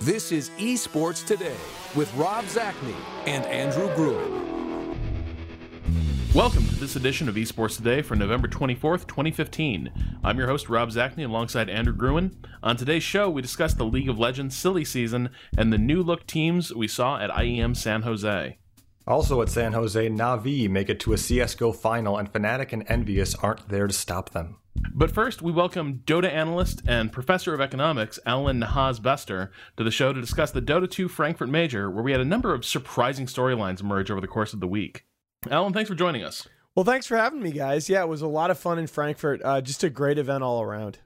This is Esports Today with Rob Zacny and Andrew Gruen. Welcome to this edition of Esports Today for November 24th, 2015. I'm your host, Rob Zacny, alongside Andrew Gruen. On today's show, we discuss the League of Legends silly season and the new look teams we saw at IEM San Jose. Also at San Jose, Na'Vi make it to a CSGO final, and Fnatic and EnVyUs aren't there to stop them. But first, we welcome Dota analyst and professor of economics, Alan Nahaz Bester, to the show to discuss the Dota 2 Frankfurt Major, where we had a number of surprising storylines emerge over the course of the week. Alan, thanks for joining us. Well, thanks for having me, guys. Yeah, it was a lot of fun in Frankfurt. Uh, just a great event all around.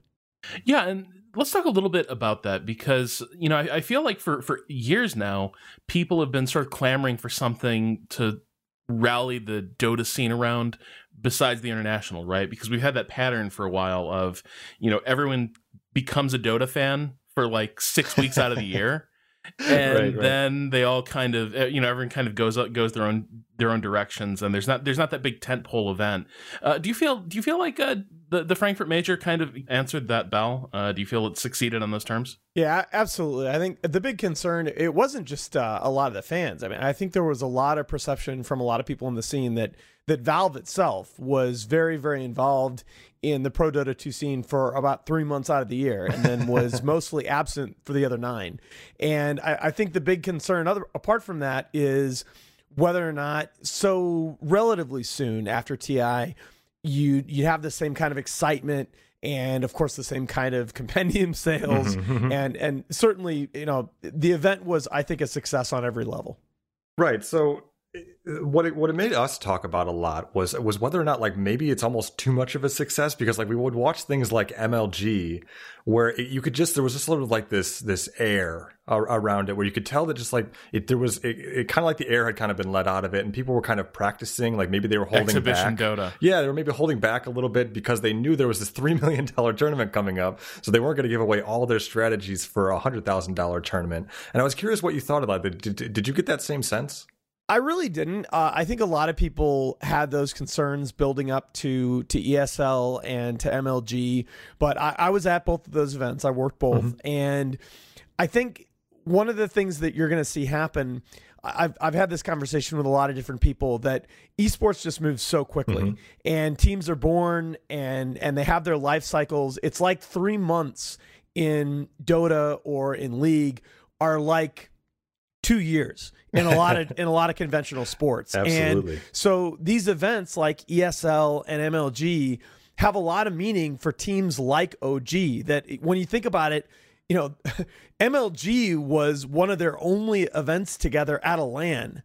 Yeah, and let's talk a little bit about that because you know I, I feel like for for years now, people have been sort of clamoring for something to rally the Dota scene around besides the international, right? Because we've had that pattern for a while of, you know, everyone becomes a Dota fan for like six weeks out of the year. And right, right. then they all kind of, eh, you know, everyone kind of goes up, goes their own their own directions, and there's not there's not that big tentpole event. Uh, do you feel do you feel like uh, the the Frankfurt Major kind of answered that bell? Uh, do you feel it succeeded on those terms? Yeah, absolutely. I think the big concern it wasn't just uh, a lot of the fans. I mean, I think there was a lot of perception from a lot of people in the scene that that Valve itself was very, very involved in the Pro Dota 2 scene for about three months out of the year and then was mostly absent for the other nine. And I, I think the big concern, other apart from that, is whether or not so relatively soon after TI, you you have the same kind of excitement and of course the same kind of compendium sales mm-hmm, mm-hmm. and and certainly you know the event was I think a success on every level. Right. So what it what it made us talk about a lot was was whether or not like maybe it's almost too much of a success because like we would watch things like MLG where it, you could just there was just sort of like this this air around it where you could tell that just like it there was it, it kind of like the air had kind of been let out of it and people were kind of practicing like maybe they were holding Exhibition back. Dota. yeah they were maybe holding back a little bit because they knew there was this three million dollar tournament coming up so they weren't going to give away all their strategies for a hundred thousand dollar tournament. And I was curious what you thought about that. Did, did you get that same sense I really didn't. Uh, I think a lot of people had those concerns building up to to ESL and to MLG, but I, I was at both of those events. I worked both, mm-hmm. and I think one of the things that you're going to see happen. I've I've had this conversation with a lot of different people that esports just moves so quickly, mm-hmm. and teams are born and and they have their life cycles. It's like three months in Dota or in League are like two years in a lot of in a lot of conventional sports. Absolutely. And so these events like ESL and MLG have a lot of meaning for teams like OG that when you think about it, you know, MLG was one of their only events together at a LAN.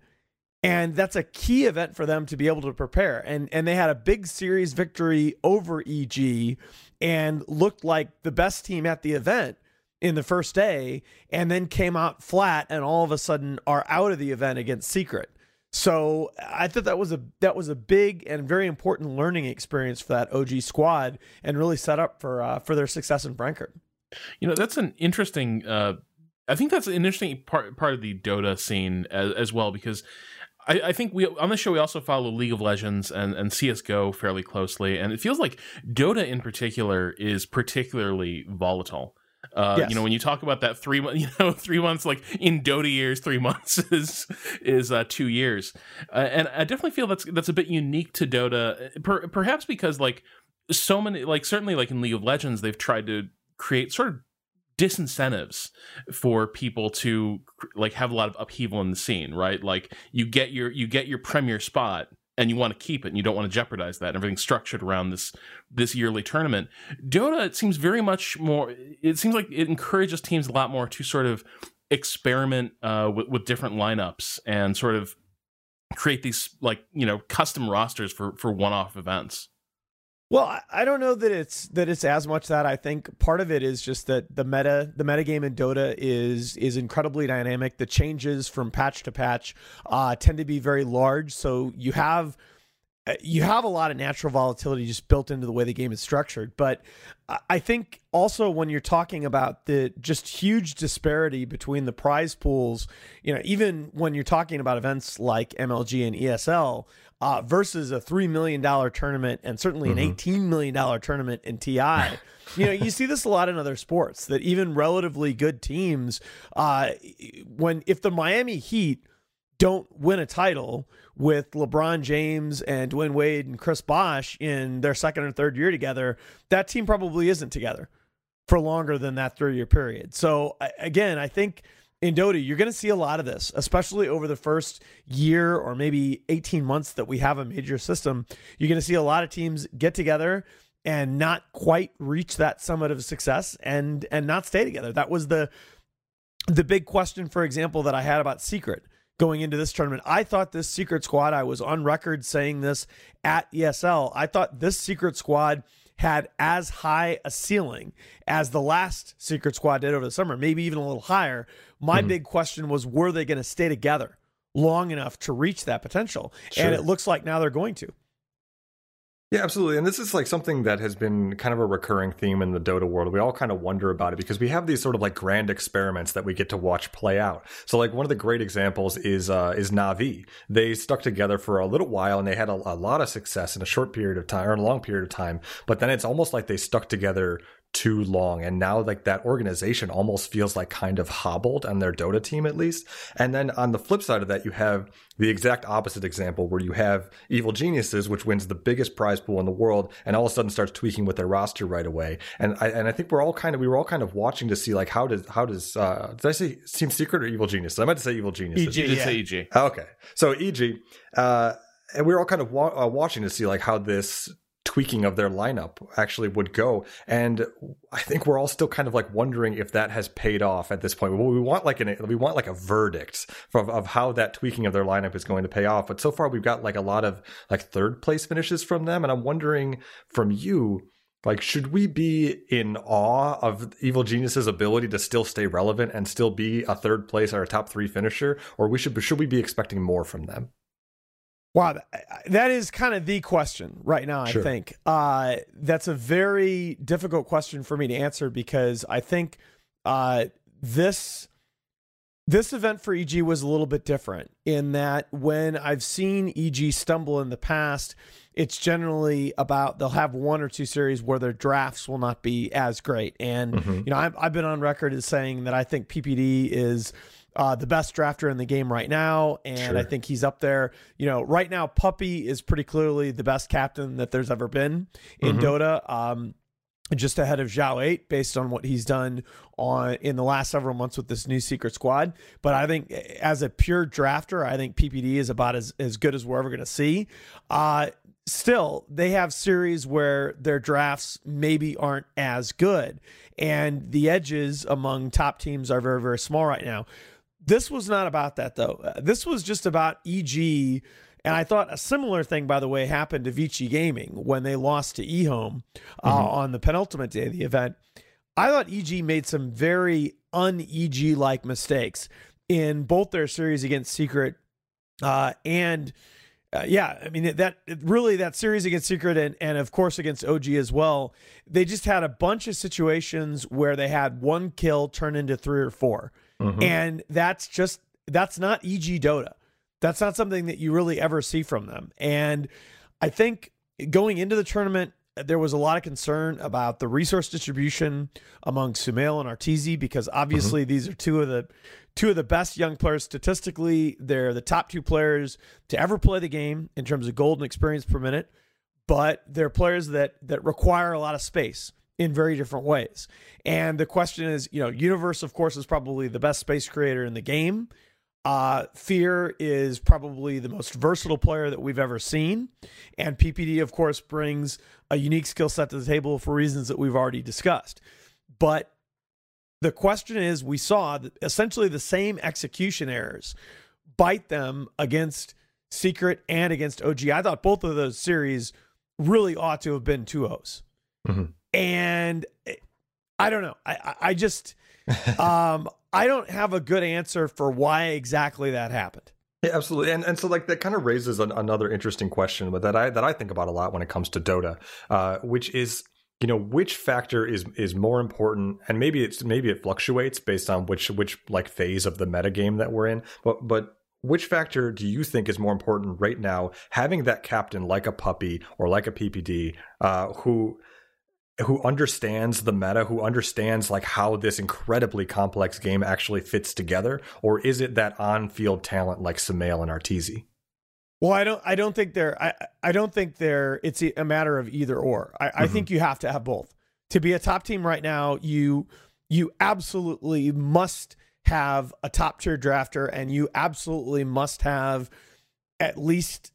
And that's a key event for them to be able to prepare. And and they had a big series victory over EG and looked like the best team at the event in the first day and then came out flat and all of a sudden are out of the event against Secret. So I thought that was a that was a big and very important learning experience for that OG squad and really set up for uh, for their success in Frankfurt. You know, that's an interesting uh, I think that's an interesting part part of the Dota scene as, as well because I, I, think we on the show we also follow League of Legends and, and CS:GO fairly closely, and it feels like Dota in particular is particularly volatile. Uh, yes. You know, when you talk about that three, you know, three months, like in Dota years, three months is is uh, two years, uh, and I definitely feel that's that's a bit unique to Dota, per, perhaps because like so many, like certainly like in League of Legends, they've tried to create sort of disincentives for people to like have a lot of upheaval in the scene, right? Like you get your you get your premier spot and you want to keep it and you don't want to jeopardize that and everything's structured around this this yearly tournament. Dota it seems very much more it seems like it encourages teams a lot more to sort of experiment uh, with, with different lineups and sort of create these like you know custom rosters for for one-off events well, I don't know that it's that it's as much that I think part of it is just that the meta the meta game in Dota is is incredibly dynamic. The changes from patch to patch uh, tend to be very large, so you have uh, you have a lot of natural volatility just built into the way the game is structured. But I think also when you're talking about the just huge disparity between the prize pools, you know, even when you're talking about events like MLG and ESL uh, versus a $3 million tournament and certainly mm-hmm. an $18 million tournament in TI, you know, you see this a lot in other sports that even relatively good teams, uh, when if the Miami Heat don't win a title with LeBron James and Dwyane Wade and Chris Bosh in their second or third year together, that team probably isn't together for longer than that three year period. So, again, I think in Dota, you're going to see a lot of this, especially over the first year or maybe 18 months that we have a major system. You're going to see a lot of teams get together and not quite reach that summit of success and and not stay together. That was the the big question, for example, that I had about Secret going into this tournament. I thought this secret squad, I was on record saying this at ESL, I thought this secret squad had as high a ceiling as the last secret squad did over the summer, maybe even a little higher. My mm-hmm. big question was were they going to stay together long enough to reach that potential? Sure. And it looks like now they're going to. Yeah, absolutely. And this is like something that has been kind of a recurring theme in the Dota world. We all kind of wonder about it because we have these sort of like grand experiments that we get to watch play out. So like one of the great examples is uh is Navi. They stuck together for a little while and they had a, a lot of success in a short period of time or a long period of time. But then it's almost like they stuck together too long. And now like that organization almost feels like kind of hobbled on their dota team at least. And then on the flip side of that you have the exact opposite example where you have evil geniuses which wins the biggest prize pool in the world and all of a sudden starts tweaking with their roster right away. And i and i think we're all kind of we were all kind of watching to see like how does how does uh did i say team secret or evil geniuses? I meant to say evil geniuses. Eg, yeah. say eg okay. So eg uh and we are all kind of wa- uh, watching to see like how this tweaking of their lineup actually would go. And I think we're all still kind of like wondering if that has paid off at this point. Well, we want like an we want like a verdict of, of how that tweaking of their lineup is going to pay off. But so far we've got like a lot of like third place finishes from them. And I'm wondering from you, like, should we be in awe of Evil Genius's ability to still stay relevant and still be a third place or a top three finisher, or we should should we be expecting more from them? Wow, that is kind of the question right now. Sure. I think uh, that's a very difficult question for me to answer because I think uh, this this event for EG was a little bit different in that when I've seen EG stumble in the past, it's generally about they'll have one or two series where their drafts will not be as great. And mm-hmm. you know, I've, I've been on record as saying that I think PPD is uh, the best drafter in the game right now, and sure. I think he's up there. You know, right now, Puppey is pretty clearly the best captain that there's ever been in mm-hmm. Dota. Um, just ahead of xiao8 based on what he's done on in the last several months with this new secret squad. But I think as a pure drafter, I think PPD is about as, as good as we're ever going to see. Uh, still, they have series where their drafts maybe aren't as good. And the edges among top teams are very, very small right now. This was not about that though. Uh, this was just about EG. And I thought a similar thing, by the way, happened to Vici Gaming when they lost to eHome uh, mm-hmm. on the penultimate day of the event. I thought EG made some very un EG like mistakes in both their series against Secret uh, and. Uh, yeah, I mean that really that series against Secret and and of course against OG as well. They just had a bunch of situations where they had one kill turn into three or four, Mm-hmm. And that's just that's not EG Dota. That's not something that you really ever see from them. And I think going into the tournament, there was a lot of concern about the resource distribution among Sumail and Arteezy because obviously mm-hmm. these are two of the two of the best young players statistically. They're the top two players to ever play the game in terms of gold and experience per minute, but they're players that that require a lot of space in very different ways. And the question is, you know, Universe, of course, is probably the best space creator in the game. Uh, Fear is probably the most versatile player that we've ever seen. And PPD, of course, brings a unique skill set to the table for reasons that we've already discussed. But the question is, we saw essentially the same execution errors bite them against Secret and against OG. I thought both of those series really ought to have been 2 0s. Mm-hmm and I don't know. I I just um I don't have a good answer for why exactly that happened. Yeah, absolutely, and and so like that kind of raises an, another interesting question, but that I that I think about a lot when it comes to Dota, uh, which is you know which factor is is more important, and maybe it's maybe it fluctuates based on which which like phase of the metagame that we're in, but but which factor do you think is more important right now? Having that captain like a Puppey or like a PPD, uh, who who understands the meta, who understands like how this incredibly complex game actually fits together, or is it that on-field talent like Sumail and Arteezy? Well, I don't. I don't think they're. I. I don't think they're. It's a matter of either or. I, mm-hmm. I think you have to have both to be a top team right now. You you absolutely must have a top tier drafter, and you absolutely must have at least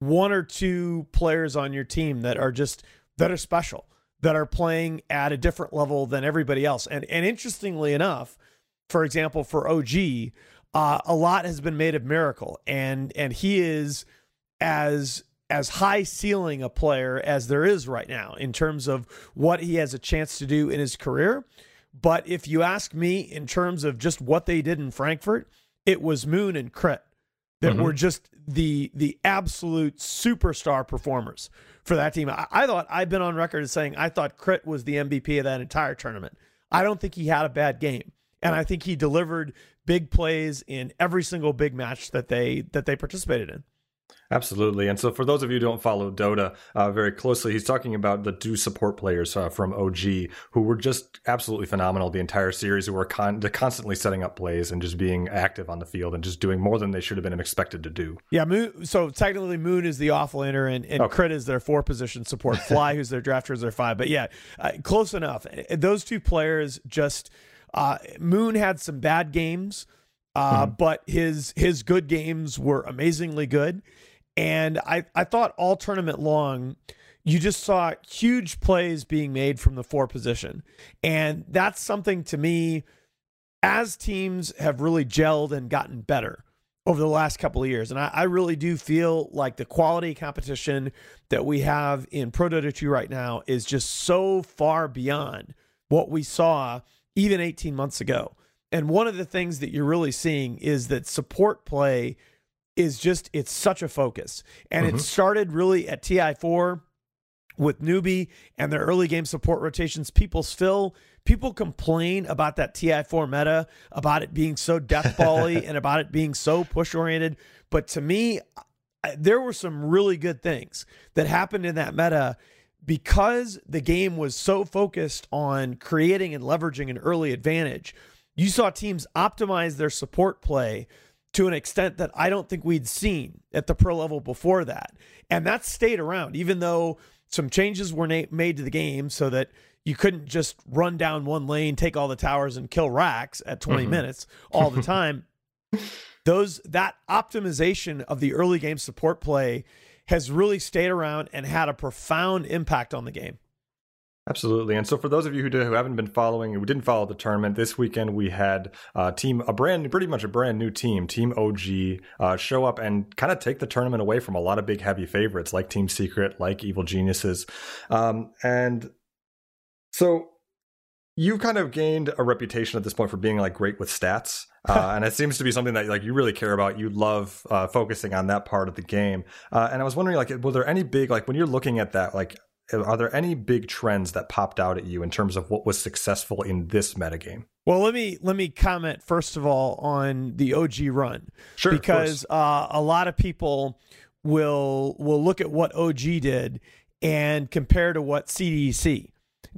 one or two players on your team that are just that are special that are playing at a different level than everybody else. And and interestingly enough, for example, for OG, uh, a lot has been made of Miracle, and and he is as as high ceiling a player as there is right now in terms of what he has a chance to do in his career. But if you ask me in terms of just what they did in Frankfurt, it was Moon and Crit that mm-hmm. were just the the absolute superstar performers for that team. I, I, thought I've been on record as saying I thought Crit was the MVP of that entire tournament. I don't think he had a bad game, and I think he delivered big plays in every single big match that they that they participated in. Absolutely. And so, for those of you who don't follow Dota uh, very closely, he's talking about the two support players uh, from OG who were just absolutely phenomenal the entire series, who were con- constantly setting up plays and just being active on the field and just doing more than they should have been expected to do. Yeah. Moon, so, technically, Moon is the offlaner and, and okay. Crit is their four position support. Fly, who's their drafter, is their five. But yeah, uh, close enough. Those two players just, uh, Moon had some bad games. Uh, mm-hmm. But his his good games were amazingly good, and I, I thought all tournament long, you just saw huge plays being made from the four position. And that's something to me, as teams have really gelled and gotten better over the last couple of years. And I, I really do feel like the quality competition that we have in Pro Dota 2 right now is just so far beyond what we saw even 18 months ago. And one of the things that you're really seeing is that support play is just it's such a focus. And mm-hmm. it started really at TI4 with Newbee and their early game support rotations. People still people complain about that TI4 meta, about it being so deathbally and about it being so push oriented. But to me, there were some really good things that happened in that meta because the game was so focused on creating and leveraging an early advantage. You saw teams optimize their support play to an extent that I don't think we'd seen at the pro level before that. And that stayed around, even though some changes were na- made to the game so that you couldn't just run down one lane, take all the towers, and kill racks at 20 mm-hmm. minutes all the time. Those that optimization of the early game support play has really stayed around and had a profound impact on the game. Absolutely. And so for those of you who, who haven't been following, who didn't follow the tournament, this weekend we had a uh, team, a brand, pretty much a brand new team, Team OG, uh, show up and kind of take the tournament away from a lot of big heavy favorites like Team Secret, like Evil Geniuses. Um, and so you've kind of gained a reputation at this point for being like great with stats. Uh, and it seems to be something that like you really care about. You love uh, focusing on that part of the game. Uh, and I was wondering, like, were there any big like when you're looking at that, like are there any big trends that popped out at you in terms of what was successful in this metagame? Well, let me let me comment first of all on the OG run, sure, because uh, a lot of people will will look at what OG did and compare to what CDC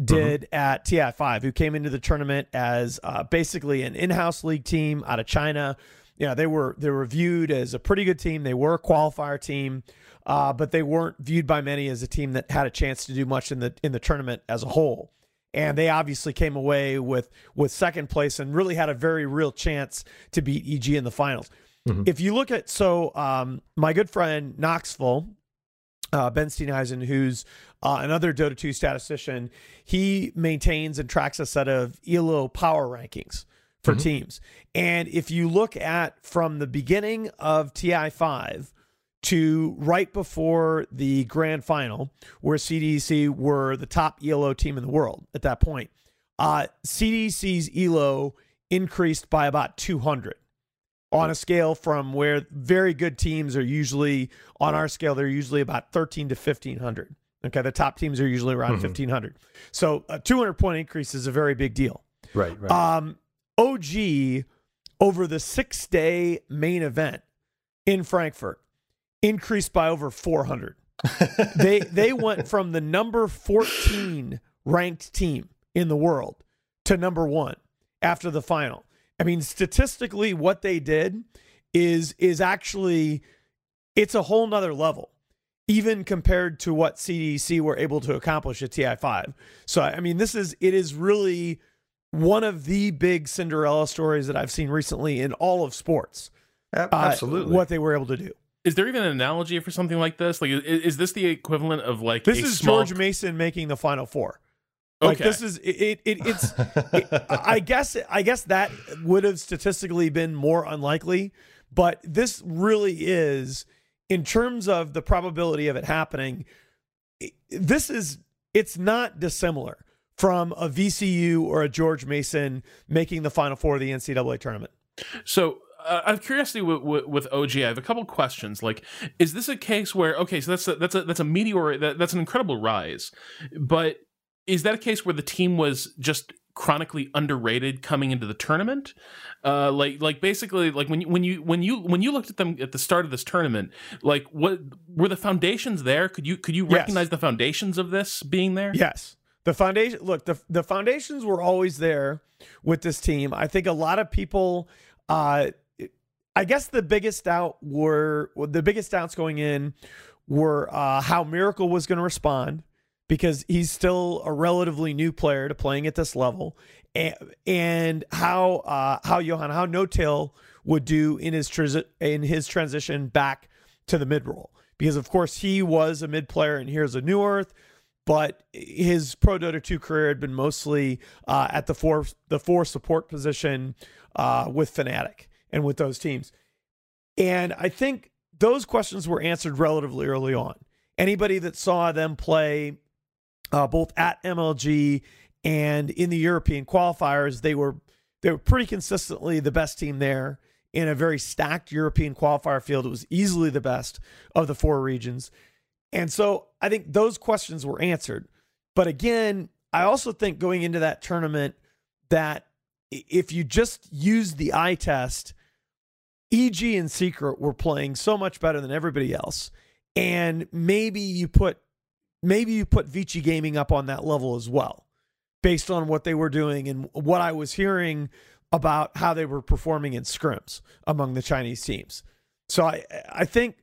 did mm-hmm. at TI5, who came into the tournament as uh, basically an in-house league team out of China. Yeah, they were they were viewed as a pretty good team. They were a qualifier team uh, but they weren't viewed by many as a team that had a chance to do much in the in the tournament as a whole. And they obviously came away with with second place and really had a very real chance to beat EG in the finals. Mm-hmm. If you look at so um, my good friend Noxville, uh, Ben Steenhuisen, who's uh, another Dota 2 statistician, he maintains and tracks a set of ELO power rankings for mm-hmm. teams. And if you look at from the beginning of TI5 to right before the grand final, where CDC were the top ELO team in the world at that point. Uh, CDC's ELO increased by about 200. on a scale from where very good teams are usually on our scale, they're usually about 13 to 1500. Okay, the top teams are usually around Mhm. 1500. So a 200 point increase is a very big deal. Right, right. Um, OG over the six day main event in Frankfurt increased by over 400. they they went from the number 14 ranked team in the world to number one after the final. I mean, statistically, what they did is is actually it's a whole nother level, even compared to what CDC were able to accomplish at TI5. So I mean, this is it is really one of the big Cinderella stories that I've seen recently in all of sports. Uh, Absolutely. what they were able to do. Is there even an analogy for something like this? Like, is, is this the equivalent of like This a is small... George Mason making the Final Four. Like Okay. this is it. it it's. it- I guess. I guess that would have statistically been more unlikely, but this really is, in terms of the probability of it happening. This is. It's not dissimilar from a VCU or a George Mason making the Final Four of the NCAA tournament. So, uh, out of curiosity, with, with, with OG, I have a couple questions. Like, is this a case where okay, so that's a, that's a that's a meteor, that, that's an incredible rise, but is that a case where the team was just chronically underrated coming into the tournament? Uh, like like basically like when you when you when you when you looked at them at the start of this tournament, like what were the foundations there? Could you could you Yes. recognize the foundations of this being there? Yes. The foundation look, the the foundations were always there with this team. I think a lot of people uh I guess the biggest doubt were the biggest doubts going in were uh how Miracle was going to respond because he's still a relatively new player to playing at this level. And, and how uh how Johan how N0tail would do in his in his transition back to the mid role because of course he was a mid player and here's a New Earth but his Pro Dota 2 career had been mostly uh, at the four the four support position uh, with Fnatic and with those teams. And I think those questions were answered relatively early on. Anybody that saw them play uh, both at MLG and in the European qualifiers, they were they were pretty consistently the best team there in a very stacked European qualifier field. It was easily the best of the four regions. And so I think those questions were answered. But again, I also think going into that tournament that if you just use the eye test, EG and Secret were playing so much better than everybody else. And maybe you put maybe you put Vici Gaming up on that level as well, based on what they were doing and what I was hearing about how they were performing in scrims among the Chinese teams. So I I think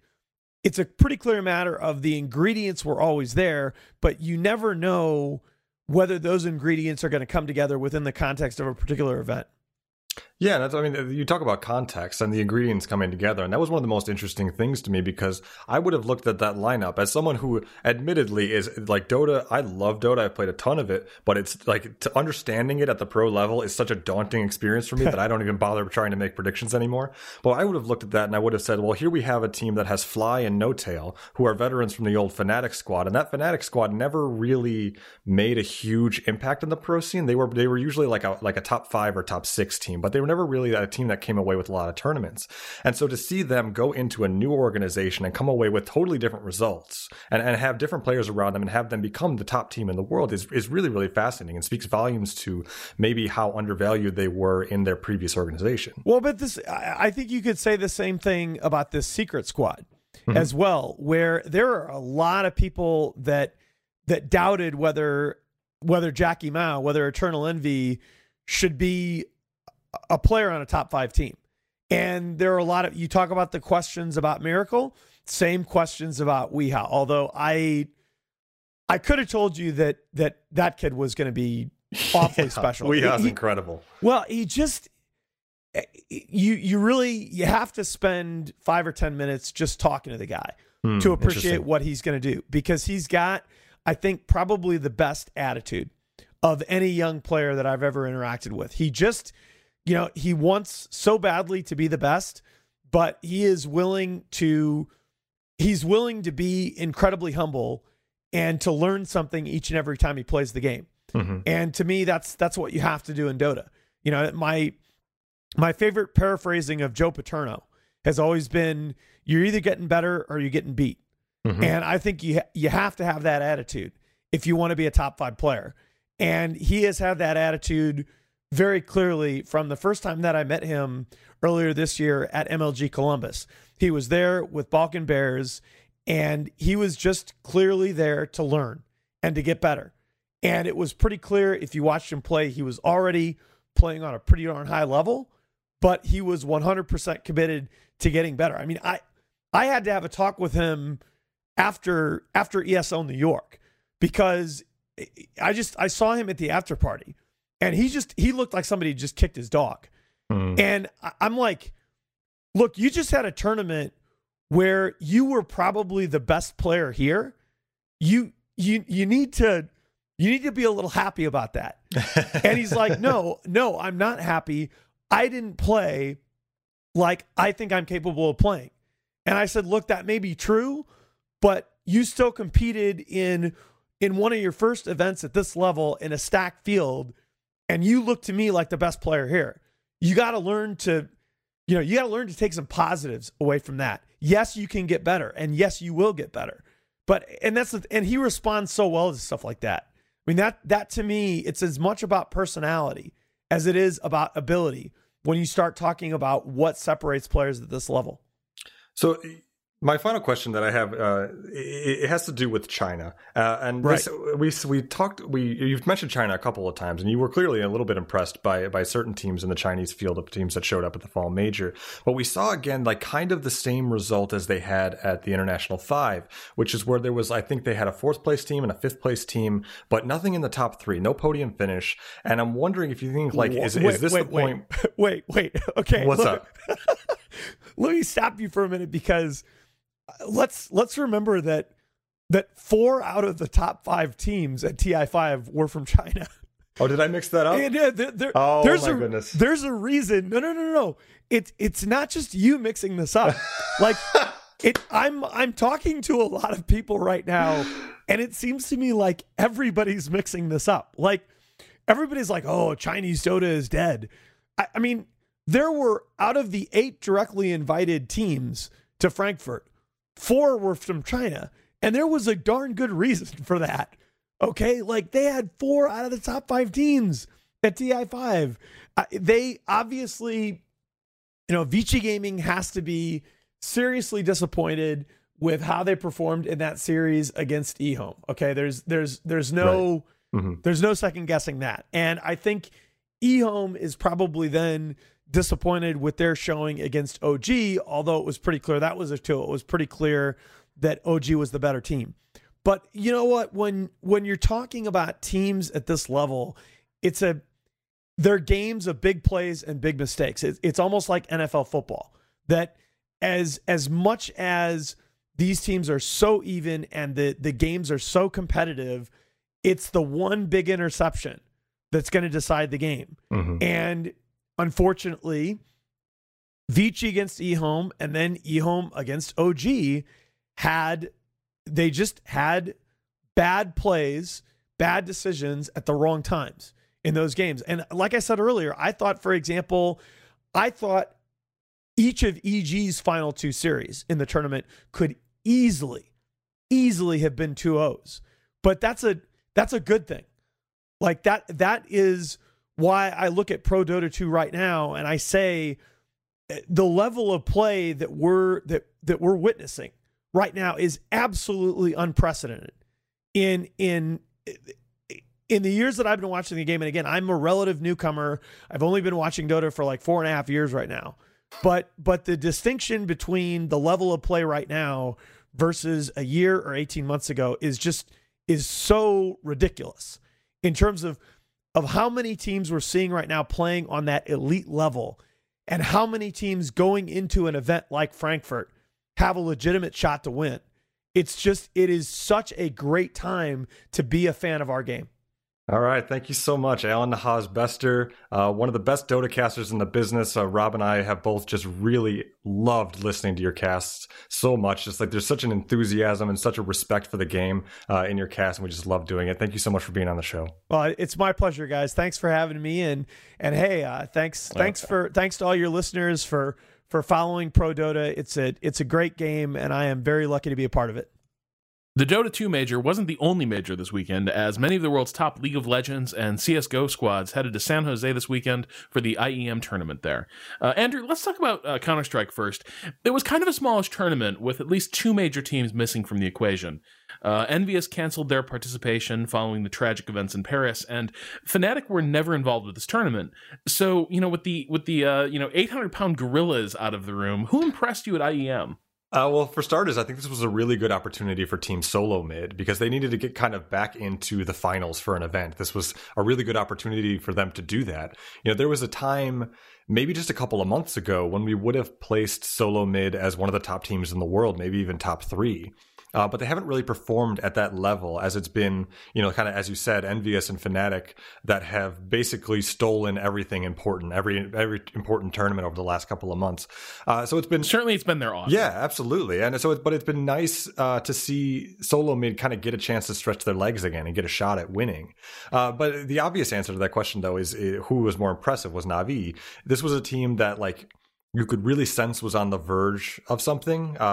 it's a pretty clear matter of the ingredients were always there, but you never know whether those ingredients are going to come together within the context of a particular event. Yeah, that's. I mean, you talk about context and the ingredients coming together, and that was one of the most interesting things to me because I would have looked at that lineup as someone who, admittedly, is like Dota. I love Dota. I've played a ton of it, but it's like to understanding it at the pro level is such a daunting experience for me that I don't even bother trying to make predictions anymore. But I would have looked at that and I would have said, well, here we have a team that has Fly and N0tail, who are veterans from the old Fnatic squad, and that Fnatic squad never really made a huge impact in the pro scene. They were they were usually like a like a top five or top six team, but they were never really a team that came away with a lot of tournaments. And so to see them go into a new organization and come away with totally different results and, and have different players around them and have them become the top team in the world is, is really, really fascinating and speaks volumes to maybe how undervalued they were in their previous organization. Well, but this, I I think you could say the same thing about this secret squad mm-hmm. as well, where there are a lot of people that that doubted whether whether Jacky Mao, whether Eternal Envy should be a player on a top five team. And there are a lot of you talk about the questions about Miracle, same questions about w33ha. Although I I could have told you that that that kid was going to be awfully special. We He- incredible. well, he just eh, you you really you have to spend five or ten minutes just talking to the guy Hmm, to appreciate what he's going to do because he's got I think probably the best attitude of any young player that I've ever interacted with. He just you know he wants so badly to be the best, but he is willing to he's willing to be incredibly humble and to learn something each and every time he plays the game. Mhm. And to me, that's that's what you have to do in Dota. You know, my my favorite paraphrasing of Joe Paterno has always been you're either getting better or you're getting beat. Mm-hmm. And I think you you have to have that attitude if you want to be a top 5 player. And he has had that attitude very clearly from the first time that I met him earlier this year at MLG Columbus. He was there with Balkan Bears and he was just clearly there to learn and to get better. And it was pretty clear if you watched him play, he was already playing on a pretty darn high level, but he was 100% committed to getting better. I mean, I I had to have a talk with him after after ESL New York because I just I saw him at the after party and he just he looked like somebody just kicked his dog. Mm. And I'm like, look, you just had a tournament where you were probably the best player here. You you you need to you need to be a little happy about that. and he's like, "No, no, I'm not happy. I didn't play like I think I'm capable of playing." And I said, "Look, that may be true, but you still competed in in one of your first events at this level in a stacked field and you look to me like the best player here. You got to learn to you know, you got to learn to take some positives away from that. Yes, you can get better and yes, you will get better. But and that's the, and he responds so well to stuff like that. I mean that that to me it's as much about personality as it is about ability when you start talking about what separates players at this level. So my final question that I have uh, it, it, has to do with China, uh, and right. this, we we talked we you've mentioned China a couple of times, and you were clearly a little bit impressed by by certain teams in the Chinese field of teams that showed up at the fall major. But we saw again like kind of the same result as they had at the International Five, which is where there was I think they had a fourth place team and a fifth place team, but nothing in the top three, no podium finish. And I'm wondering if you think like is, wait, is this wait, the point? Wait, wait, okay. What's look, up? let me stop you for a minute because let's let's remember that that four out of the top five teams at TI5 were from China. Oh, did I mix that up? There, there, oh there's my a, goodness! There's a reason. No, no, no, no. It's it's not just you mixing this up. like it, I'm I'm talking to a lot of people right now, and it seems to me like everybody's mixing this up. Like everybody's like, "Oh, Chinese Dota is dead." I, I mean, there were out of the eight directly invited teams to Frankfurt, Four were from China. And there was a darn good reason for that. Okay. Like they had four out of the top five teams at TI5. Uh, they obviously, you know, Vici Gaming has to be seriously disappointed with how they performed in that series against eHome. Okay. There's, there's, there's no, right. mm-hmm. there's no second guessing that. And I think eHome is probably then disappointed with their showing against OG, although it was pretty clear that was a two. It was pretty clear that OG was the better team. But you know what? When when you're talking about teams at this level, it's a their games of big plays and big mistakes. It's, it's almost like NFL football. That as as much as these teams are so even and the the games are so competitive, it's the one big interception that's going to decide the game. Mm-hmm. And unfortunately, Vici against eHome and then eHome against OG had they just had bad plays, bad decisions at the wrong times in those games. And like I said earlier, I thought, for example, I thought each of EG's final two series in the tournament could easily, easily have been two O's. But that's a that's a good thing. Like that that is why I look at Pro Dota 2 right now and I say eh, the level of play that we're that that we're witnessing right now is absolutely unprecedented. In in in the years that I've been watching the game, and again, I'm a relative newcomer. I've only been watching Dota for like four and a half years right now. But but the distinction between the level of play right now versus a year or 18 months ago is just is so ridiculous in terms of of how many teams we're seeing right now playing on that elite level and how many teams going into an event like Frankfurt have a legitimate shot to win. It's just, it is such a great time to be a fan of our game. All right, thank you so much, Alan Nahaz Bester, uh, one of the best Dota casters in the business. Uh, Rob and I have both just really loved listening to your casts so much. Just like there's such an enthusiasm and such a respect for the game uh, in your cast, and we just love doing it. Thank you so much for being on the show. Well, it's my pleasure, guys. Thanks for having me, and and hey, uh, thanks thanks for thanks to all your listeners for for following Pro Dota. It's a it's a great game, and I am very lucky to be a part of it. The Dota 2 major wasn't the only major this weekend, as many of the world's top League of Legends and CSGO squads headed to San Jose this weekend for the IEM tournament there. Uh, Andrew, let's talk about uh, Counter Strike first. It was kind of a smallish tournament with at least two major teams missing from the equation. Uh, EnVyUs canceled their participation following the tragic events in Paris, and Fnatic were never involved with this tournament. So, you know, with the with the uh, you know 800 pound gorillas out of the room, who impressed you at IEM? Uh, well, for starters, I think this was a really good opportunity for Team Solo Mid because they needed to get kind of back into the finals for an event. This was a really good opportunity for them to do that. You know, there was a time, maybe just a couple of months ago, when we would have placed Solo Mid as one of the top teams in the world, maybe even top three uh, but they haven't really performed at that level as it's been, you know, kind of as you said, EnVyUs and Fnatic that have basically stolen everything important, every every important tournament over the last couple of months. Uh, so it's been certainly it's been their off. Yeah, absolutely, and so it, but it's been nice uh, to see Solo Mid kind of get a chance to stretch their legs again and get a shot at winning. Uh, but the obvious answer to that question though is uh, who was more impressive was Navi. This was a team that like you could really sense was on the verge of something. Uh,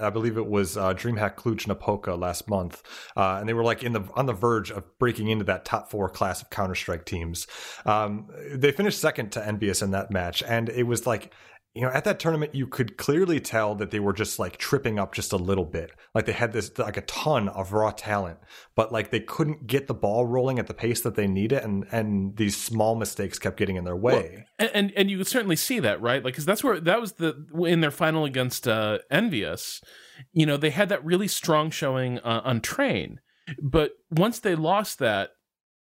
I, I, believe it was uh, DreamHack Cluj last month, uh, and they were like in the on the verge of breaking into that top four class of Counter Strike teams. Um, they finished second to EnVyUs in that match, and it was like you know, at that tournament, you could clearly tell that they were just like tripping up just a little bit. Like they had this, like a ton of raw talent, but like they couldn't get the ball rolling at the pace that they needed. And, and these small mistakes kept getting in their way. Well, and, and, you could certainly see that, right? Like, cause that's where that was the, in their final against uh, EnVyUs, you know, they had that really strong showing uh, on train. But once they lost that,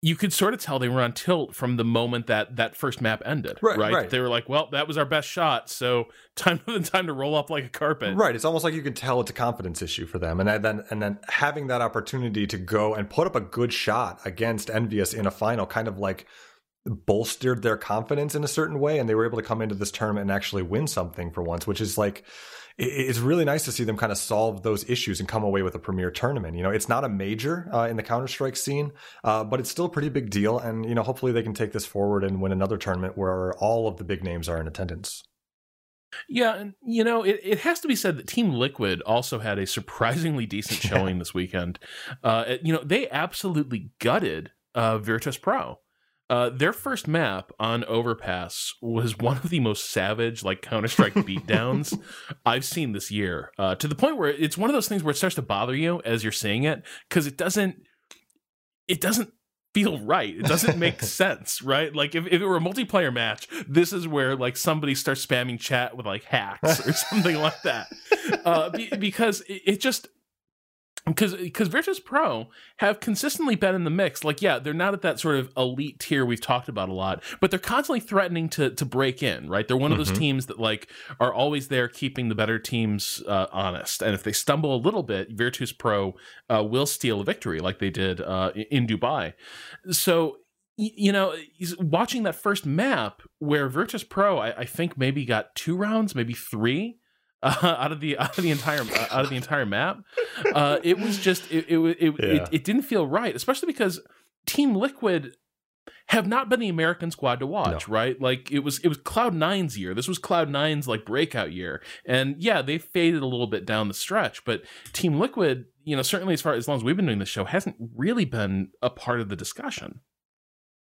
you could sort of tell they were on tilt from the moment that that first map ended. Right, right? right. They were like, "Well, that was our best shot, so time time to roll up like a carpet." Right. It's almost like you can tell it's a confidence issue for them, and then and then having that opportunity to go and put up a good shot against EnVyUs in a final, kind of like bolstered their confidence in a certain way, and they were able to come into this tournament and actually win something for once, which is like it's really nice to see them kind of solve those issues and come away with a premier tournament. You know, it's not a major uh, in the Counter Strike scene, uh, but it's still a pretty big deal. And you know, hopefully they can take this forward and win another tournament where all of the big names are in attendance. Yeah, and you know, it, it has to be said that Team Liquid also had a surprisingly decent showing this weekend. Uh, you know, they absolutely gutted uh, Virtus Pro. Uh, their first map on Overpass was one of the most savage, like Counter Strike beatdowns I've seen this year. Uh, to the point where it's one of those things where it starts to bother you as you're seeing it because it doesn't, it doesn't feel right. It doesn't make sense, right? Like if, if it were a multiplayer match, this is where like somebody starts spamming chat with like hacks or something like that, uh, be, because it, it just because because Virtus Pro have consistently been in the mix. Like, yeah, they're not at that sort of elite tier we've talked about a lot, but they're constantly threatening to to break in. Right, they're one of those mm-hmm. teams that like are always there keeping the better teams uh, honest. And if they stumble a little bit, Virtus Pro uh, will steal a victory, like they did uh, in Dubai. So you know, watching that first map where Virtus Pro, I, I, think maybe got two rounds, maybe three, uh, out of the out of the entire uh, out of the entire map. Uh, it was just it it, it, yeah. it it didn't feel right, especially because Team Liquid have not been the American squad to watch, no. right? Like it was it was Cloud Nine's year. This was Cloud Nine's like breakout year, and yeah, they faded a little bit down the stretch. But Team Liquid, you know, certainly as far as long as we've been doing this show, hasn't really been a part of the discussion.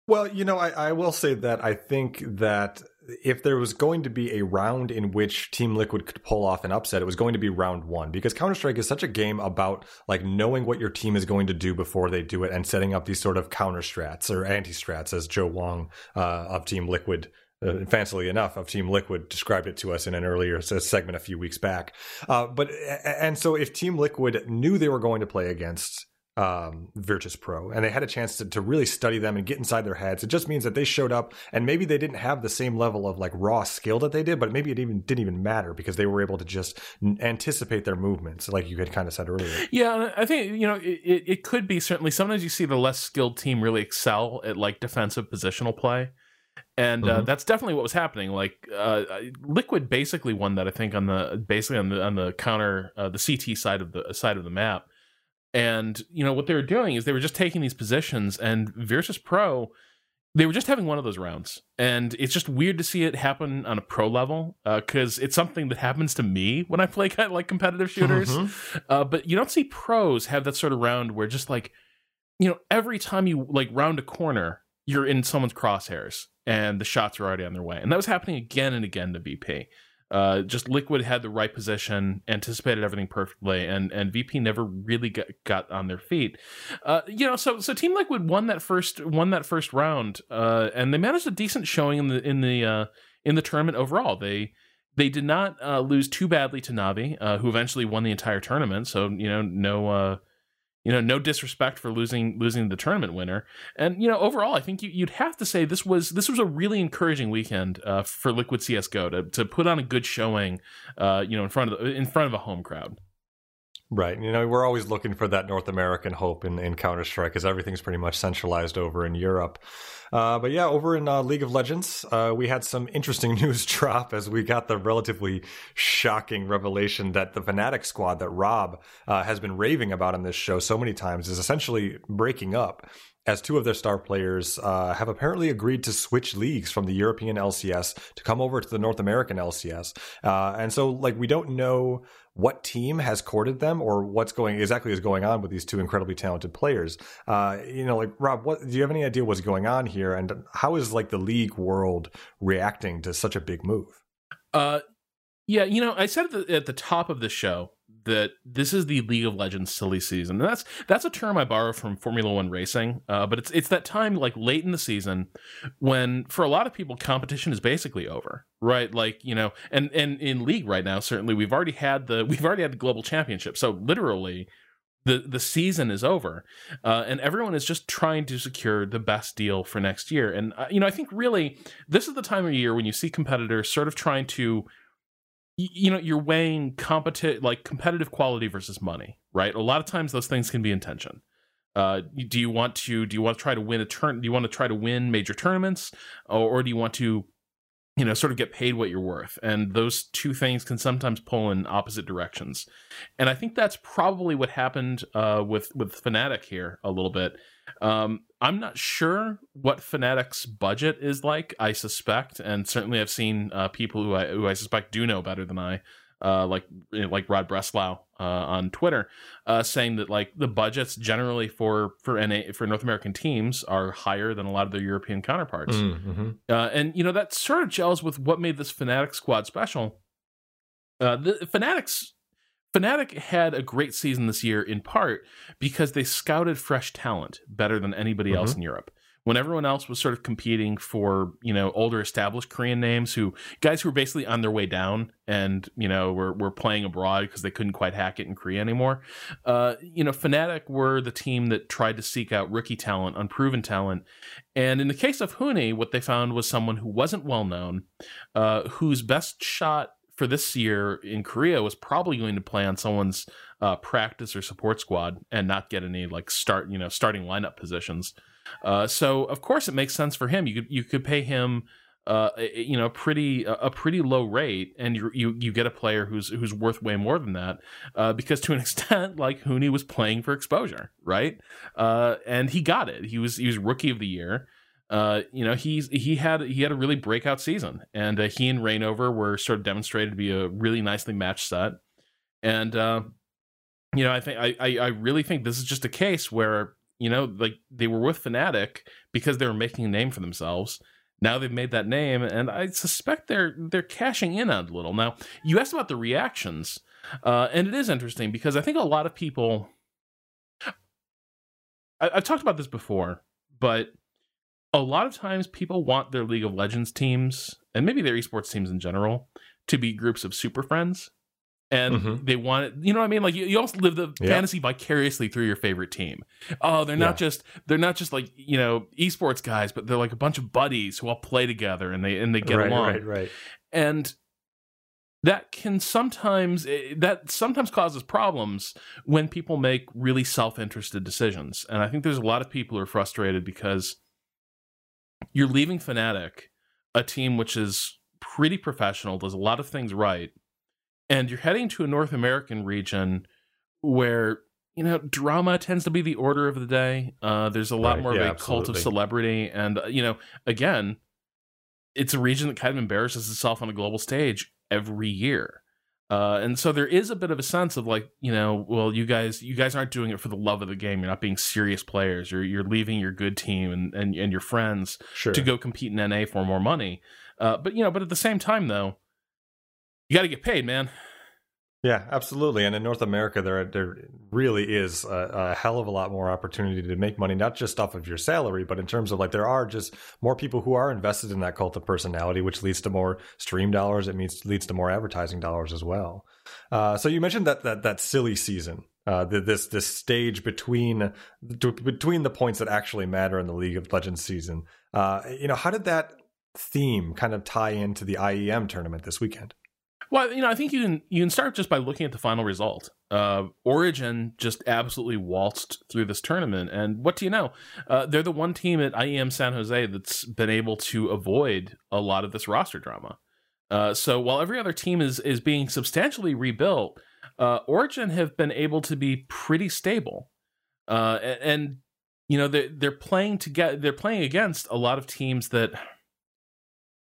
Well, you know, I, I will say that I think that if there was going to be a round in which Team Liquid could pull off an upset, it was going to be round one because Counter Strike is such a game about like knowing what your team is going to do before they do it and setting up these sort of counter strats or anti strats, as Joe Wong uh, of Team Liquid uh, fancily enough of Team Liquid described it to us in an earlier segment a few weeks back. Uh, but and so if Team Liquid knew they were going to play against um, Virtus Pro, and they had a chance to, to really study them and get inside their heads. It just means that they showed up, and maybe they didn't have the same level of like raw skill that they did, but maybe it even didn't even matter because they were able to just anticipate their movements, like you had kind of said earlier. Yeah, I think you know it, it could be certainly. Sometimes you see the less skilled team really excel at like defensive positional play. And uh, mm-hmm. that's definitely what was happening. Like uh, Liquid basically won that, I think, on the basically on the on the counter, uh, the CT side of the side of the map and you know what they were doing is they were just taking these positions, and Virtus Pro, they were just having one of those rounds, and it's just weird to see it happen on a pro level because uh, it's something that happens to me when I play kind of like competitive shooters. Mm-hmm. Uh, but you don't see pros have that sort of round where just like you know every time you like round a corner, you're in someone's crosshairs and the shots are already on their way, and that was happening again and again to VP. Uh, just Liquid had the right position, anticipated everything perfectly, and and VP never really got, got on their feet. Uh, you know, so so Team Liquid won that first won that first round, uh, and they managed a decent showing in the in the uh, in the tournament overall. They they did not uh, lose too badly to Navi, uh, who eventually won the entire tournament. So you know, no you know, no disrespect for losing losing the tournament winner. And you know, overall, I think you, would have to say this was this was a really encouraging weekend uh, for Liquid CS:GO to to put on a good showing, uh, you know, in front of the, in front of a home crowd. Right. You know, we're always looking for that North American hope in, in Counter Strike because everything's pretty much centralized over in Europe. Uh, but yeah, over in uh, League of Legends, uh, we had some interesting news drop as we got the relatively shocking revelation that the Fnatic squad that Rob uh, has been raving about on this show so many times is essentially breaking up as two of their star players uh, have apparently agreed to switch leagues from the European LCS to come over to the North American LCS. Uh, and so, like, we don't know what team has courted them or what's going exactly is going on with these two incredibly talented players. Uh, you know, like Rob, what do you have any idea what's going on here, and how is like the league world reacting to such a big move? Uh, yeah, you know, I said at the, at the top of the show that this is the League of Legends silly season. And that's that's a term I borrow from Formula One racing. Uh, but it's it's that time like late in the season when for a lot of people competition is basically over, right? Like you know, and and in league right now certainly we've already had the we've already had the global championship. So literally. The, the season is over, uh, and everyone is just trying to secure the best deal for next year. And uh, you know, I think really this is the time of year when you see competitors sort of trying to you know you're weighing competitive like competitive quality versus money right? A lot of times those things can be in tension. Uh, do you want to do you want to try to win a turn do you want to try to win major tournaments or, or do you want to you know sort of get paid what you're worth. And those two things can sometimes pull in opposite directions. And i think that's probably what happened uh, with with fnatic here a little bit. Um, i'm not sure what fnatic's budget is like i suspect. And certainly i've seen uh, people who i who i suspect do know better than i uh, like like Rod Breslau uh, on Twitter, uh, saying that like the budgets generally for for NA for North American teams are higher than a lot of their European counterparts, mm, mm-hmm. Uh, and you know that sort of gels with what made this Fnatic squad special. Uh, the Fnatic's Fnatic had a great season this year in part because they scouted fresh talent better than anybody mm-hmm. else in Europe when everyone else was sort of competing for you know older established Korean names who guys who were basically on their way down and you know were were playing abroad because they couldn't quite hack it in Korea anymore. Uh, you know, Fnatic were the team that tried to seek out rookie talent, unproven talent, and in the case of Huni, what they found was someone who wasn't well known, uh, whose best shot for this year in Korea was probably going to play on someone's uh, practice or support squad and not get any like start you know starting lineup positions. Uh, so of course it makes sense for him. You could you could pay him uh, you know, pretty a pretty low rate, and you you you get a player who's who's worth way more than that, uh, because to an extent, like Huni was playing for exposure, right? Uh, and he got it. He was he was rookie of the year. Uh, you know, he's he had he had a really breakout season, and uh, he and Reignover were sort of demonstrated to be a really nicely matched set, and uh, you know, I think I I really think this is just a case where you know, like they were with Fnatic because they were making a name for themselves. Now they've made that name, and I suspect they're they're cashing in on a little. Now, you asked about the reactions, uh, and it is interesting because I think a lot of people. I, I've talked about this before, but a lot of times people want their League of Legends teams and maybe their esports teams in general to be groups of super friends and Mhm. they want it. You know what I mean? Like you, you also live the Yeah. fantasy vicariously through your favorite team. Oh, they're not Yeah. just they're not just like you know esports guys, but they're like a bunch of buddies who all play together and they and they get right, along. right, right. And that can sometimes eh, that sometimes causes problems when people make really self-interested decisions. And I think there's a lot of people who are frustrated because you're leaving Fnatic, a team which is pretty professional, does a lot of things right, and you're heading to a North American region where you know drama tends to be the order of the day. Uh, there's a lot Right, more yeah, of a cult of celebrity, and uh, you know, again, it's a region that kind of embarrasses itself on a global stage every year. Uh, and so there is a bit of a sense of like, you know, well, you guys, you guys aren't doing it for the love of the game. You're not being serious players. You're you're leaving your good team and and, and your friends Sure. to go compete in NA for more money. Uh, but you know, but at the same time, though, you got to get paid, man. Yeah, absolutely. And in North America, there there really is a, a hell of a lot more opportunity to make money, not just off of your salary, but in terms of like there are just more people who are invested in that cult of personality, which leads to more stream dollars. It means leads to more advertising dollars as well. Uh, so you mentioned that that that silly season, uh, the, this this stage between between the points that actually matter in the League of Legends season. Uh, you know, how did that theme kind of tie into the IEM tournament this weekend? Well, you know, I think you can you can start just by looking at the final result. Uh, Origin just absolutely waltzed through this tournament, and what do you know? Uh, they're the one team at IEM San Jose that's been able to avoid a lot of this roster drama. Uh, so while every other team is is being substantially rebuilt, uh, Origin have been able to be pretty stable, uh, and, and you know they're they're playing they're playing against a lot of teams that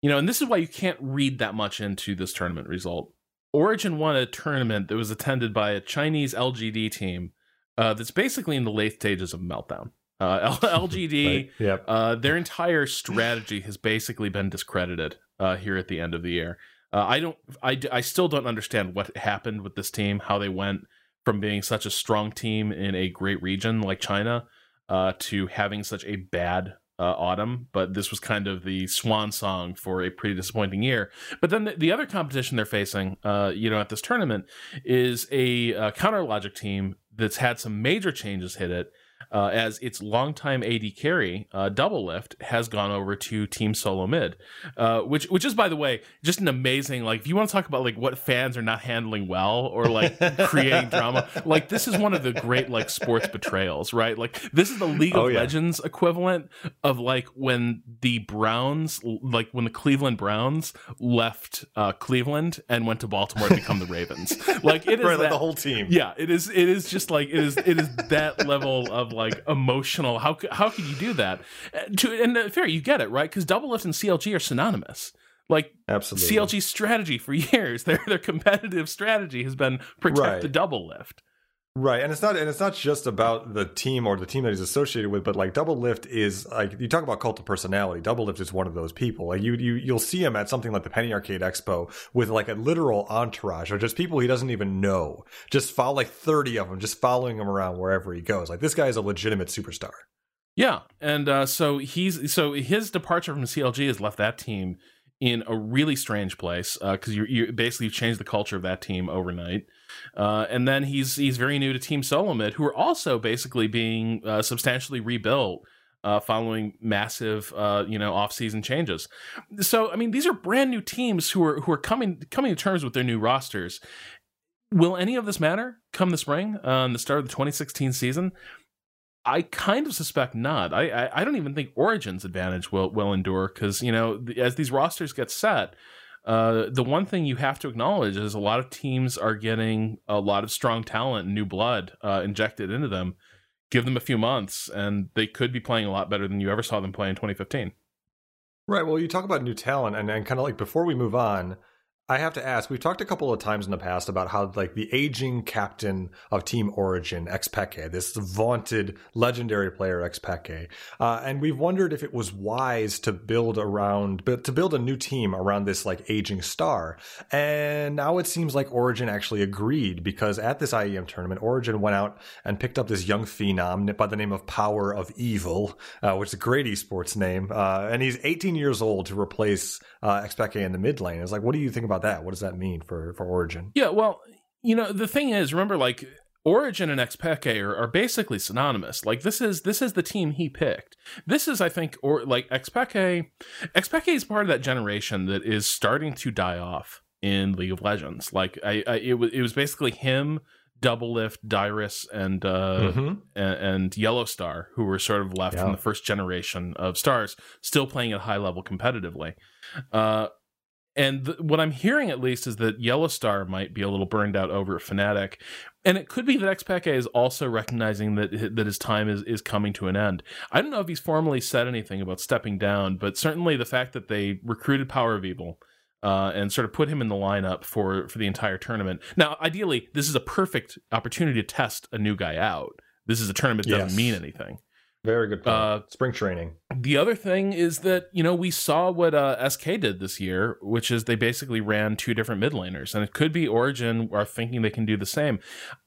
you know, and this is why you can't read that much into this tournament result. Origin won a tournament that was attended by a Chinese LGD team uh, that's basically in the late stages of meltdown. Uh, LGD, Right? Yep. uh, their entire strategy has basically been discredited uh, here at the end of the year. Uh, I don't, I, I still don't understand what happened with this team, how they went from being such a strong team in a great region like China uh, to having such a bad uh, autumn. But this was kind of the swan song for a pretty disappointing year. But then the, the other competition they're facing, uh, you know, at this tournament is a uh, counter logic team that's had some major changes hit it. Uh, as its longtime AD carry, uh, Doublelift, has gone over to Team SoloMid, uh, which which is, by the way, just an amazing. Like, if you want to talk about like what fans are not handling well or like creating drama, like this is one of the great like sports betrayals, right? Like this is the League of Oh, yeah. Legends equivalent of like when the Browns, like when the Cleveland Browns left uh, Cleveland and went to Baltimore to become the Ravens. Like it is right, like the whole team. yeah, it is. It is just like it is. It is that level of like emotional. How how could you do that? Uh, To and uh, fair, you get it right because Doublelift and CLG are synonymous. Like absolutely. CLG's strategy for years, their their competitive strategy has been protect Right. the Doublelift. Right, and it's not, and it's not just about the team or the team that he's associated with, but like Doublelift is like you talk about cult of personality. Doublelift is one of those people. Like you, you, you'll see him at something like the Penny Arcade Expo with like a literal entourage or just people he doesn't even know. Just follow like thirty of them, just following him around wherever he goes. Like this guy is a legitimate superstar. Yeah, and uh, so he's so his departure from CLG has left that team in a really strange place because you you basically changed the culture of that team overnight. Uh, and then he's he's very new to Team SoloMid, who are also basically being uh, substantially rebuilt uh, following massive uh, you know off season changes. So I mean, these are brand new teams who are who are coming coming to terms with their new rosters. Will any of this matter come the spring, on the start of the 2016 season? I kind of suspect not. I I, I don't even think Origin's advantage will will endure because you know as these rosters get set, uh, the one thing you have to acknowledge is a lot of teams are getting a lot of strong talent, and new blood uh, injected into them. Give them a few months, and they could be playing a lot better than you ever saw them play in 2015. Right. Well, you talk about new talent, and, and kind of like before we move on, I have to ask. We've talked a couple of times in the past about how like the aging captain of Team Origin, Xpeke, this vaunted legendary player Xpeke, uh, and we've wondered if it was wise to build around, but to build a new team around this like aging star. And now it seems like Origin actually agreed because at this IEM tournament, Origin went out and picked up this young phenom by the name of Power of Evil, uh, which is a great esports name, uh, and he's 18 years old to replace uh, Xpeke in the mid lane. It's like, what do you think about that? What does that mean for for Origin? Yeah, well, you know, the thing is, remember, like Origin and Xpeke are, are basically synonymous. Like this is this is the team he picked. This is, I think, or like Xpeke. Xpeke is part of that generation that is starting to die off in League of Legends. Like I, I it was it was basically him, Doublelift, Dyrus, and uh, Mhm. and, and YellOwStar, who were sort of left Yeah. from the first generation of stars, still playing at high level competitively. Uh, and th- what I'm hearing at least is that YellOwStar might be a little burned out over at Fnatic, and it could be that Xpeke is also recognizing that that his time is is coming to an end. I don't know if he's formally said anything about stepping down, but certainly the fact that they recruited Power of Evil. Uh, and sort of put him in the lineup for for the entire tournament. Now, ideally, this is a perfect opportunity to test a new guy out. This is a tournament that doesn't mean anything. Very good point. Uh, Spring training. The other thing is that you know we saw what uh, SK did this year, which is they basically ran two different mid laners, and it could be Origin are thinking they can do the same.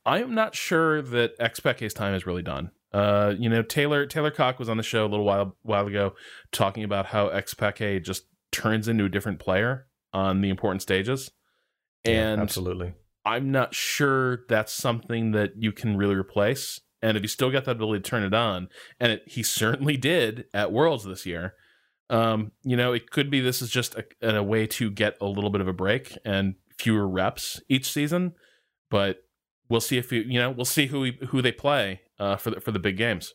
I am not sure that Xpeke's time is really done. Uh, you know, Taylor Taylor Cocke was on the show a little while while ago talking about how Xpeke just turns into a different player on the important stages, Yeah, and absolutely. I'm not sure that's something that you can really replace. And if you still got that ability to turn it on, and it, he certainly did at Worlds this year, um, you know, it could be this is just a, a way to get a little bit of a break and fewer reps each season. But we'll see if you, you know, we'll see who who they play uh, for the, for the big games.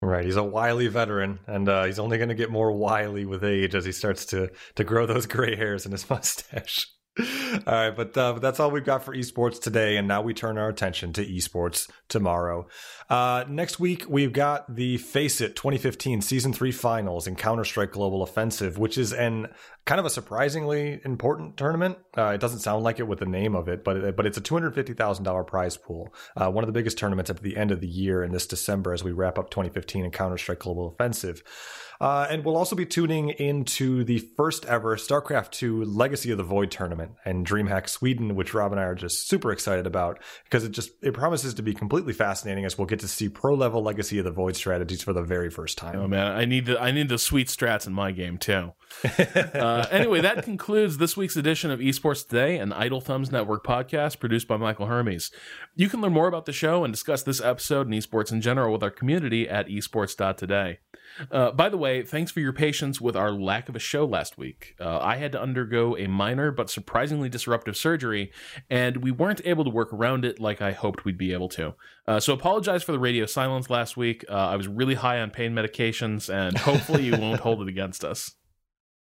Right, he's a wily veteran, and uh, he's only going to get more wily with age as he starts to to grow those gray hairs in his mustache. all right, but, uh, but that's all we've got for esports today, and now we turn our attention to esports tomorrow. Uh, next week we've got the FACEIT 2015 Season Three Finals in Counter Strike Global Offensive, which is an kind of a surprisingly important tournament. Uh, it doesn't sound like it with the name of it, but but it's a two hundred fifty thousand dollar prize pool. Uh, one of the biggest tournaments at the end of the year in this December as we wrap up 2015 in Counter Strike Global Offensive. Uh, and we'll also be tuning into the first ever StarCraft 2 Legacy of the Void tournament and DreamHack Sweden, which Rob and I are just super excited about because it just it promises to be completely fascinating as we'll get to see pro level Legacy of the Void strategies for the very first time. Oh man, I need the I need the sweet strats in my game too. uh, anyway, that concludes this week's edition of Esports Today, an Idle Thumbs Network podcast produced by Michael Hermes. You can learn more about the show and discuss this episode and esports in general with our community at esports.today. Uh, by the way, thanks for your patience with our lack of a show last week. Uh, I had to undergo a minor but surprisingly disruptive surgery, and we weren't able to work around it like I hoped we'd be able to. Uh, so apologize for the radio silence last week. Uh, I was really high on pain medications, and hopefully you won't hold it against us.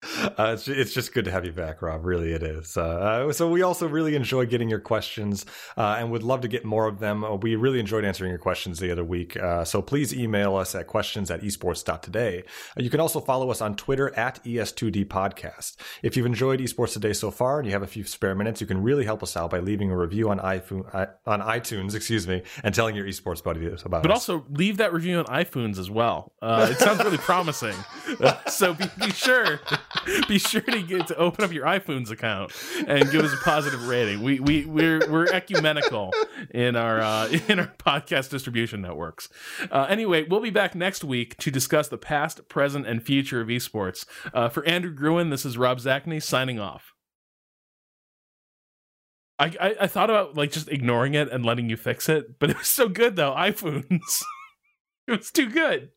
Uh, it's, it's just good to have you back, Rob. Really, it is. Uh, uh, so we also really enjoy getting your questions uh, and would love to get more of them. Uh, we really enjoyed answering your questions the other week. Uh, so please email us at questions at esports.today. You can also follow us on Twitter at ES2D Podcast. If you've enjoyed Esports Today so far and you have a few spare minutes, you can really help us out by leaving a review on iPhone, on iTunes, excuse me, and telling your esports buddies about But us. also leave that review on iPhones as well. Uh, it sounds really promising. So be, be sure, be sure to get to open up your iPhones account and give us a positive rating. We we we're we're ecumenical in our uh, in our podcast distribution networks. Uh, anyway, we'll be back next week to discuss the past, present, and future of esports. Uh, for Andrew Groen, this is Rob Zacny signing off. I, I, I thought about like just ignoring it and letting you fix it, but it was so good though. iPhones. it was too good.